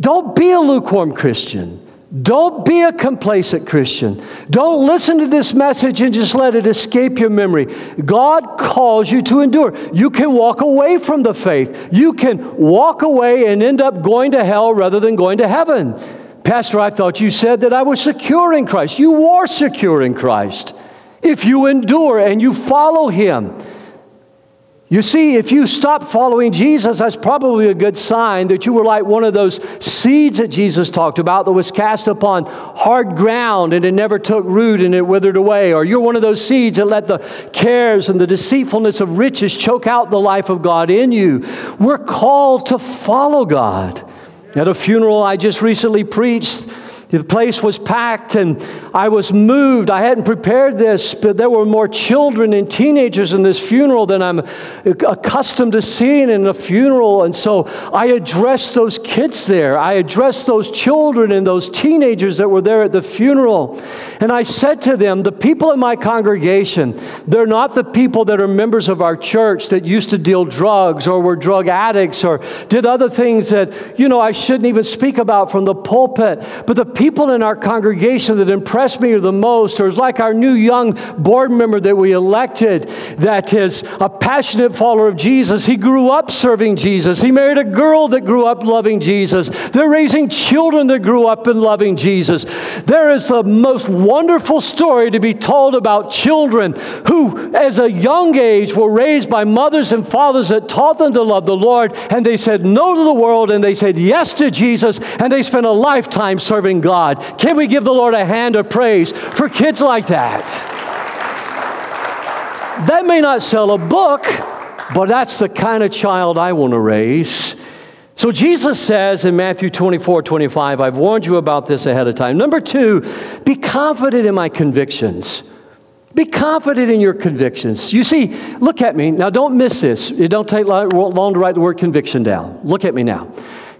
Don't be a lukewarm Christian. Don't be a complacent Christian. Don't listen to this message and just let it escape your memory. God calls you to endure. You can walk away from the faith. You can walk away and end up going to hell rather than going to heaven. Pastor, I thought you said that I was secure in Christ. You are secure in Christ if you endure and you follow Him. You see, if you stop following Jesus, that's probably a good sign that you were like one of those seeds that Jesus talked about that was cast upon hard ground and it never took root and it withered away. Or you're one of those seeds that let the cares and the deceitfulness of riches choke out the life of God in you. We're called to follow God. At a funeral I just recently preached, the place was packed and I was moved. I hadn't prepared this, but there were more children and teenagers in this funeral than I'm accustomed to seeing in a funeral. And so I addressed those kids there. I addressed those children and those teenagers that were there at the funeral. And I said to them, The people in my congregation, they're not the people that are members of our church that used to deal drugs or were drug addicts or did other things that, you know, I shouldn't even speak about from the pulpit. But the people in our congregation that impressed me the most, or like our new young board member that we elected that is a passionate follower of Jesus. He grew up serving Jesus. He married a girl that grew up loving Jesus. They're raising children that grew up in loving Jesus. There is the most wonderful story to be told about children who, as a young age, were raised by mothers and fathers that taught them to love the Lord, and they said no to the world and they said yes to Jesus, and they spent a lifetime serving God. Can we give the Lord a hand of praise for kids like that? That may not sell a book, but that's the kind of child I want to raise. So Jesus says in Matthew 24, 25, I've warned you about this ahead of time. Number two, be confident in my convictions. Be confident in your convictions. You see, look at me. Now, don't miss this. It don't take long to write the word conviction down. Look at me now.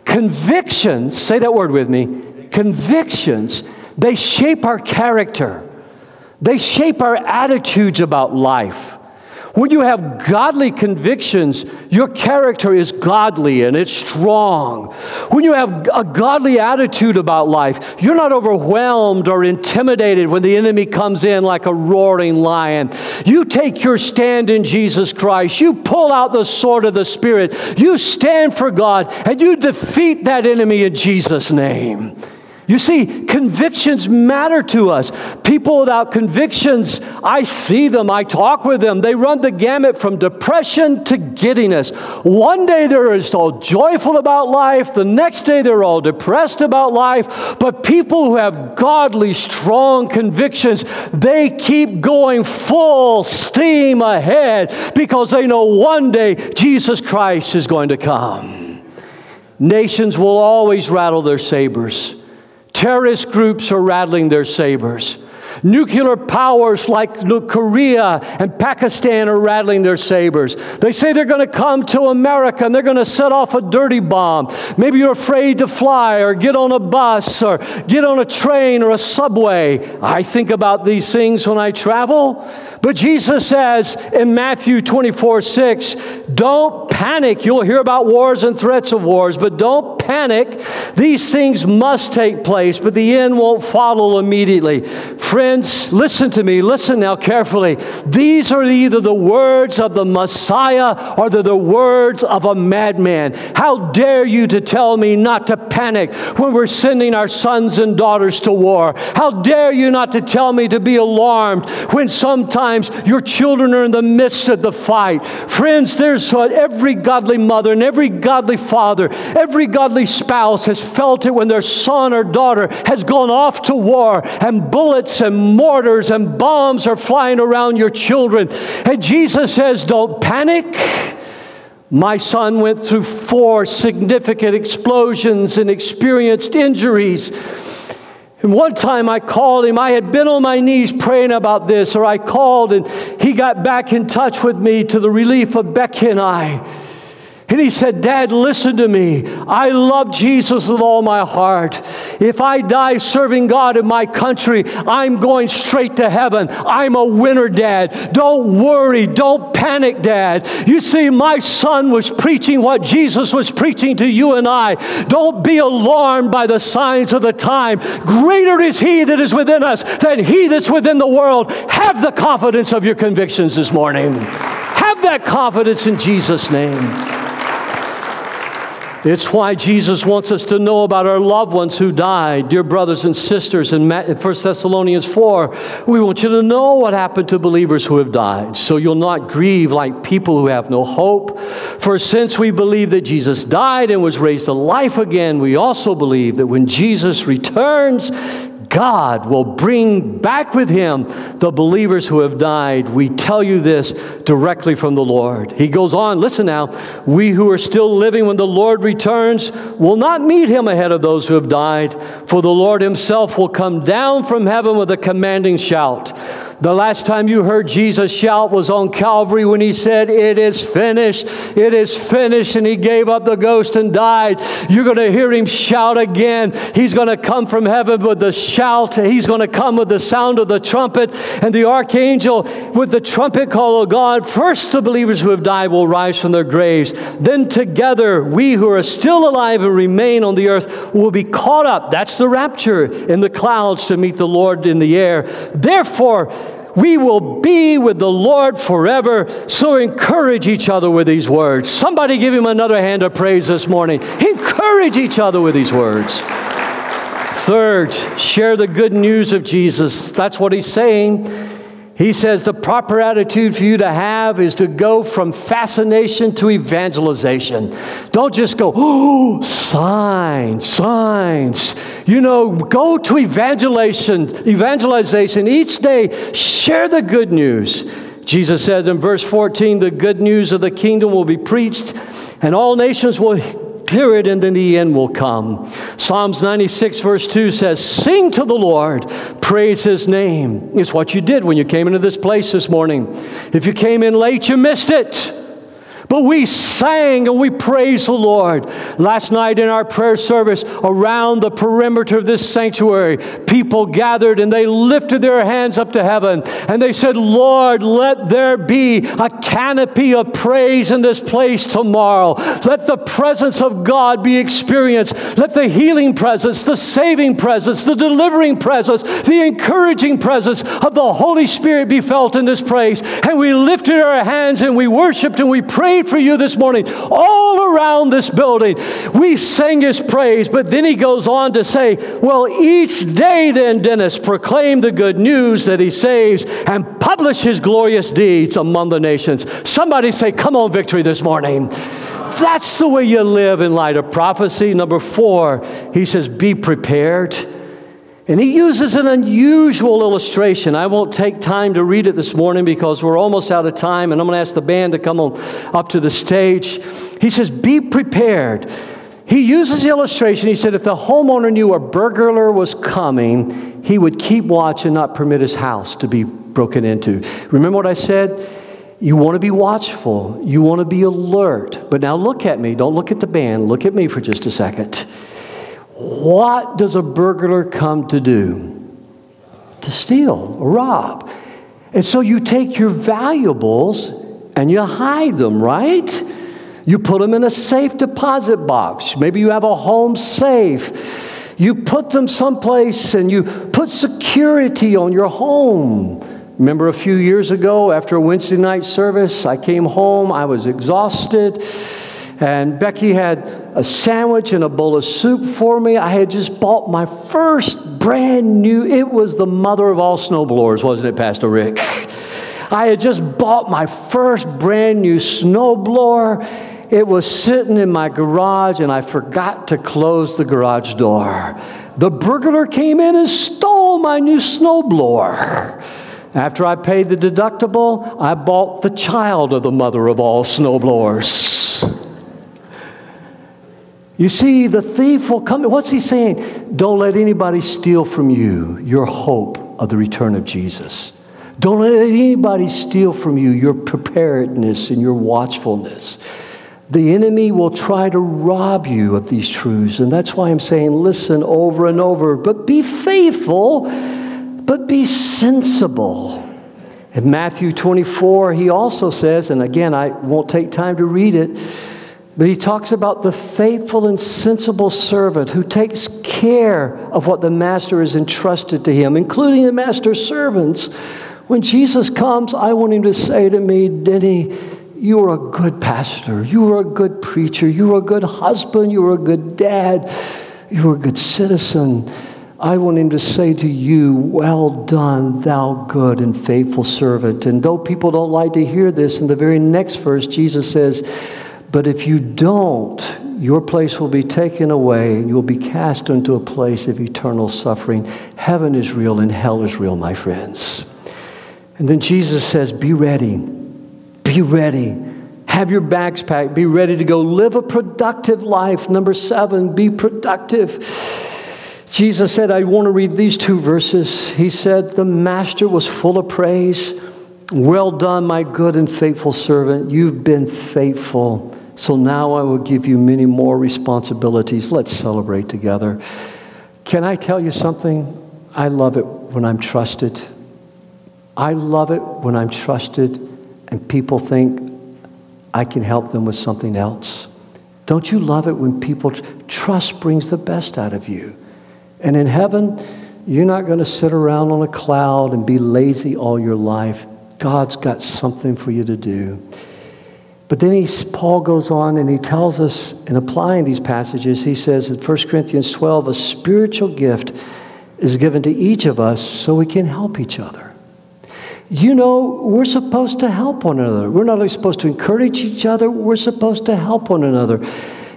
Convictions, say that word with me. Convictions, they shape our character, they shape our attitudes about life. When you have godly convictions, your character is godly and it's strong. When you have a godly attitude about life, you're not overwhelmed or intimidated when the enemy comes in like a roaring lion. You take your stand in Jesus Christ. You pull out the sword of the Spirit. You stand for God and you defeat that enemy in Jesus' name. You see, convictions matter to us. People without convictions, I see them, I talk with them. They run the gamut from depression to giddiness. One day they're all joyful about life, the next day they're all depressed about life. But people who have godly, strong convictions, they keep going full steam ahead because they know one day Jesus Christ is going to come. Nations will always rattle their sabers. Terrorist groups are rattling their sabers. Nuclear powers like Korea and Pakistan are rattling their sabers. They say they're going to come to America and they're going to set off a dirty bomb. Maybe you're afraid to fly or get on a bus or get on a train or a subway. I think about these things when I travel. But Jesus says in Matthew 24 6, don't panic. You'll hear about wars and threats of wars, but don't panic. These things must take place, but the end won't follow immediately. Friends, listen to me. Listen now carefully. These are either the words of the Messiah or they're the words of a madman. How dare you to tell me not to panic when we're sending our sons and daughters to war? How dare you not to tell me to be alarmed when sometimes times your children are in the midst of the fight. Friends, there's uh, every godly mother and every godly father, every godly spouse has felt it when their son or daughter has gone off to war and bullets and mortars and bombs are flying around your children. And Jesus says, Don't panic. My son went through four significant explosions and experienced injuries. And one time I called him. I had been on my knees praying about this, or I called and he got back in touch with me to the relief of Becky and I. And he said, Dad, listen to me. I love Jesus with all my heart. If I die serving God in my country, I'm going straight to heaven. I'm a winner, Dad. Don't worry. Don't panic, Dad. You see, my son was preaching what Jesus was preaching to you and I. Don't be alarmed by the signs of the time. Greater is He that is within us than He that's within the world. Have the confidence of your convictions this morning. Have that confidence in Jesus' name. It's why Jesus wants us to know about our loved ones who died, dear brothers and sisters. In 1 Thessalonians 4, we want you to know what happened to believers who have died, so you'll not grieve like people who have no hope. For since we believe that Jesus died and was raised to life again, we also believe that when Jesus returns, God will bring back with him the believers who have died. We tell you this directly from the Lord. He goes on, listen now, we who are still living when the Lord returns will not meet him ahead of those who have died, for the Lord himself will come down from heaven with a commanding shout The last time you heard Jesus shout was on Calvary when he said, It is finished, it is finished, and he gave up the ghost and died. You're going to hear him shout again. He's going to come from heaven with the shout, he's going to come with the sound of the trumpet, and the archangel with the trumpet call of God. First, the believers who have died will rise from their graves. Then, together, we who are still alive and remain on the earth will be caught up. That's the rapture in the clouds to meet the Lord in the air. Therefore, we will be with the Lord forever. So encourage each other with these words. Somebody give him another hand of praise this morning. Encourage each other with these words. Third, share the good news of Jesus. That's what he's saying. He says the proper attitude for you to have is to go from fascination to evangelization. Don't just go, oh, signs, signs. You know, go to evangelization, evangelization each day. Share the good news. Jesus says in verse 14, the good news of the kingdom will be preached, and all nations will period, and then the end will come. Psalms 96, verse 2 says, Sing to the Lord, praise his name. It's what you did when you came into this place this morning. If you came in late, you missed it. But we sang and we praised the Lord. Last night in our prayer service, around the perimeter of this sanctuary, people gathered and they lifted their hands up to heaven and they said, Lord, let there be a canopy of praise in this place tomorrow. Let the presence of God be experienced. Let the healing presence, the saving presence, the delivering presence, the encouraging presence of the Holy Spirit be felt in this place. And we lifted our hands and we worshiped and we prayed for you this morning all around this building. We sang his praise, but then he goes on to say, Well, each day then, Dennis, proclaim the good news that he saves and publish his glorious deeds among the nations. Somebody say, Come on, victory this morning. That's the way you live in light of prophecy. Number four, he says, Be prepared. And he uses an unusual illustration. I won't take time to read it this morning because we're almost out of time, and I'm going to ask the band to come on up to the stage. He says, Be prepared. He uses the illustration. He said, If the homeowner knew a burglar was coming, he would keep watch and not permit his house to be broken into. Remember what I said? You want to be watchful, you want to be alert. But now look at me. Don't look at the band. Look at me for just a second. What does a burglar come to do? To steal rob. And so you take your valuables and you hide them, right? You put them in a safe deposit box. Maybe you have a home safe. You put them someplace and you put security on your home. Remember a few years ago after a Wednesday night service, I came home, I was exhausted. And Becky had a sandwich and a bowl of soup for me. I had just bought my first brand new, it was the mother of all snowblowers, wasn't it, Pastor Rick? I had just bought my first brand new snowblower. It was sitting in my garage, and I forgot to close the garage door. The burglar came in and stole my new snowblower. After I paid the deductible, I bought the child of the mother of all snowblowers. You see, the thief will come. What's he saying? Don't let anybody steal from you your hope of the return of Jesus. Don't let anybody steal from you your preparedness and your watchfulness. The enemy will try to rob you of these truths. And that's why I'm saying listen over and over, but be faithful, but be sensible. In Matthew 24, he also says, and again, I won't take time to read it but he talks about the faithful and sensible servant who takes care of what the master has entrusted to him, including the master's servants. When Jesus comes, I want him to say to me, Denny, you are a good pastor. You are a good preacher. You are a good husband. You are a good dad. You are a good citizen. I want him to say to you, Well done, thou good and faithful servant. And though people don't like to hear this, in the very next verse, Jesus says, but if you don't, your place will be taken away and you'll be cast into a place of eternal suffering. Heaven is real and hell is real, my friends. And then Jesus says, Be ready. Be ready. Have your bags packed. Be ready to go. Live a productive life. Number seven, be productive. Jesus said, I want to read these two verses. He said, The master was full of praise. Well done, my good and faithful servant. You've been faithful. So now I will give you many more responsibilities. Let's celebrate together. Can I tell you something? I love it when I'm trusted. I love it when I'm trusted and people think I can help them with something else. Don't you love it when people trust brings the best out of you? And in heaven, you're not going to sit around on a cloud and be lazy all your life. God's got something for you to do. But then he, Paul goes on and he tells us, in applying these passages, he says in 1 Corinthians 12, a spiritual gift is given to each of us so we can help each other. You know, we're supposed to help one another. We're not only supposed to encourage each other, we're supposed to help one another.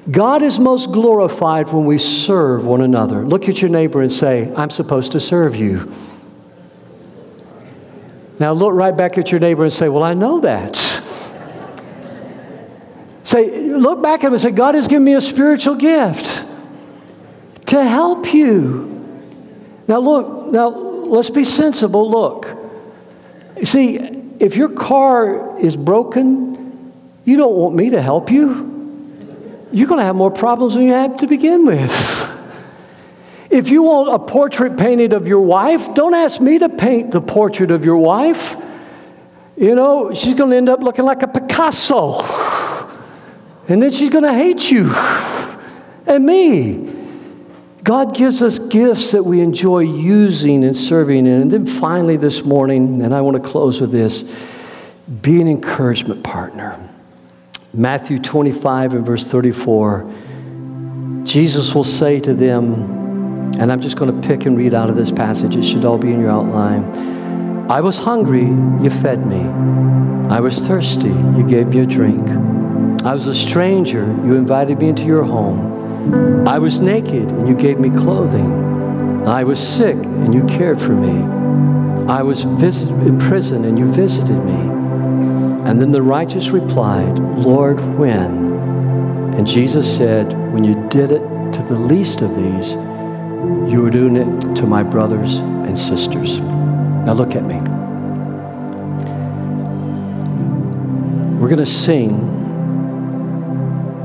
God is most glorified when we serve one another. Look at your neighbor and say, I'm supposed to serve you. Now look right back at your neighbor and say, Well, I know that. say, look back at him and say, God has given me a spiritual gift to help you. Now look, now let's be sensible. Look. You see, if your car is broken, you don't want me to help you you're going to have more problems than you had to begin with. If you want a portrait painted of your wife, don't ask me to paint the portrait of your wife. You know, she's going to end up looking like a Picasso. And then she's going to hate you and me. God gives us gifts that we enjoy using and serving in. And then finally, this morning, and I want to close with this be an encouragement partner. Matthew 25 and verse 34, Jesus will say to them, and I'm just going to pick and read out of this passage, it should all be in your outline. I was hungry, you fed me. I was thirsty, you gave me a drink. I was a stranger, you invited me into your home. I was naked, and you gave me clothing. I was sick, and you cared for me. I was visit- in prison, and you visited me. And then the righteous replied, Lord, when? And Jesus said, When you did it to the least of these, you were doing it to my brothers and sisters. Now look at me. We're going to sing.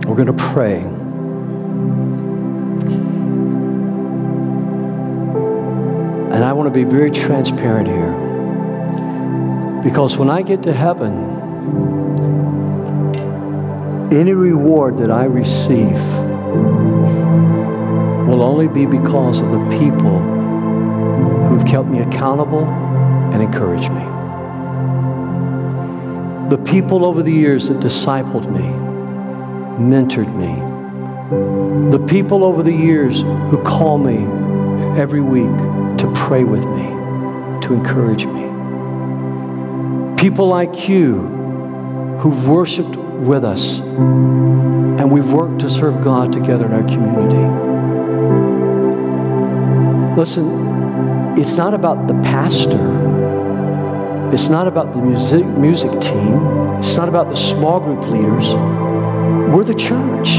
We're going to pray. And I want to be very transparent here. Because when I get to heaven, any reward that I receive will only be because of the people who've kept me accountable and encouraged me. The people over the years that discipled me, mentored me. The people over the years who call me every week to pray with me, to encourage me. People like you who've worshiped with us. And we've worked to serve God together in our community. Listen, it's not about the pastor. It's not about the music, music team. It's not about the small group leaders. We're the church.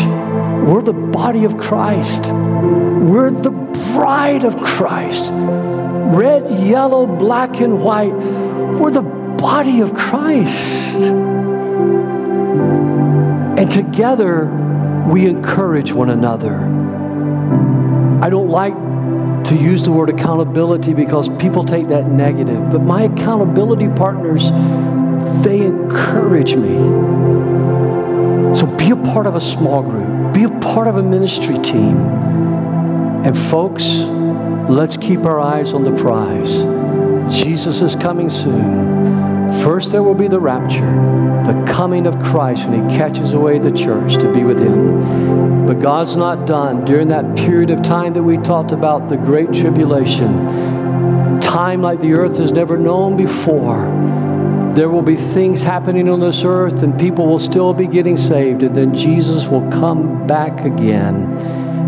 We're the body of Christ. We're the bride of Christ. Red, yellow, black, and white. We're the body of Christ. And together, we encourage one another. I don't like to use the word accountability because people take that negative, but my accountability partners, they encourage me. So be a part of a small group, be a part of a ministry team. And folks, let's keep our eyes on the prize. Jesus is coming soon. First, there will be the rapture, the coming of Christ when He catches away the church to be with Him. But God's not done. During that period of time that we talked about, the Great Tribulation, time like the earth has never known before, there will be things happening on this earth and people will still be getting saved, and then Jesus will come back again.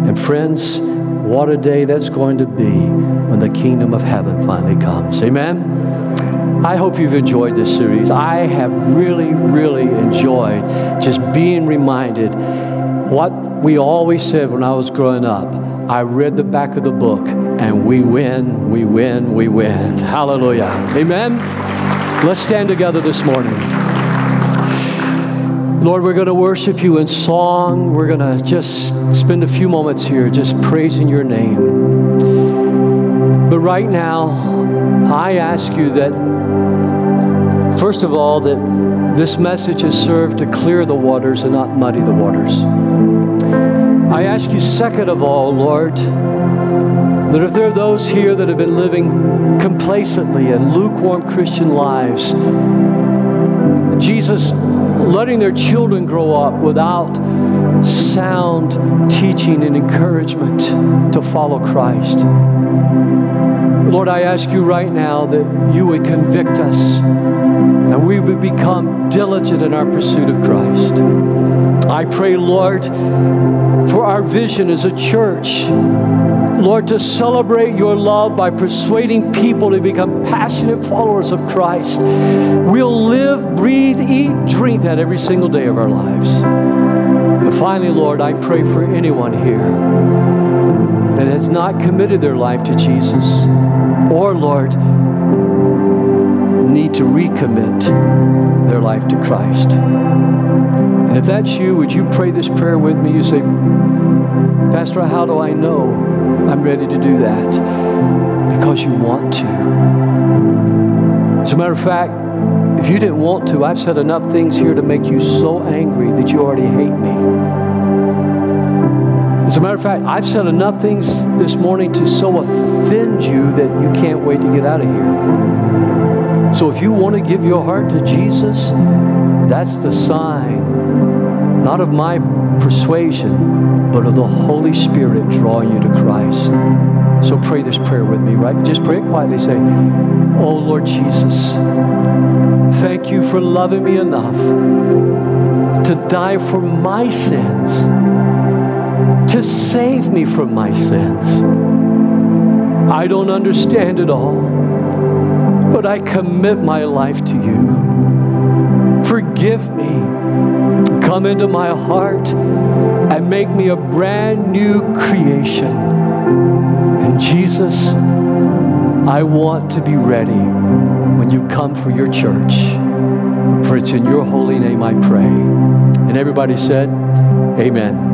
And friends, what a day that's going to be when the kingdom of heaven finally comes. Amen. I hope you've enjoyed this series. I have really, really enjoyed just being reminded what we always said when I was growing up. I read the back of the book, and we win, we win, we win. Hallelujah. Amen. Let's stand together this morning. Lord, we're going to worship you in song. We're going to just spend a few moments here just praising your name. But right now, I ask you that, first of all, that this message has served to clear the waters and not muddy the waters. I ask you, second of all, Lord, that if there are those here that have been living complacently and lukewarm Christian lives, Jesus letting their children grow up without sound teaching and encouragement to follow Christ. Lord, I ask you right now that you would convict us and we would become diligent in our pursuit of Christ. I pray, Lord, for our vision as a church. Lord, to celebrate your love by persuading people to become passionate followers of Christ. We'll live, breathe, eat, drink that every single day of our lives. And finally, Lord, I pray for anyone here that has not committed their life to Jesus, or, Lord, need to recommit their life to Christ. And if that's you, would you pray this prayer with me? You say, Pastor, how do I know I'm ready to do that? Because you want to. As a matter of fact, if you didn't want to, I've said enough things here to make you so angry that you already hate me. As a matter of fact, I've said enough things this morning to so offend you that you can't wait to get out of here. So if you want to give your heart to Jesus, that's the sign, not of my persuasion, but of the Holy Spirit drawing you to Christ. So pray this prayer with me, right? Just pray it quietly. Say, Oh Lord Jesus, thank you for loving me enough to die for my sins, to save me from my sins. I don't understand it all, but I commit my life to you. Forgive me. Come into my heart and make me a brand new creation. And Jesus, I want to be ready when you come for your church. For it's in your holy name I pray. And everybody said, Amen.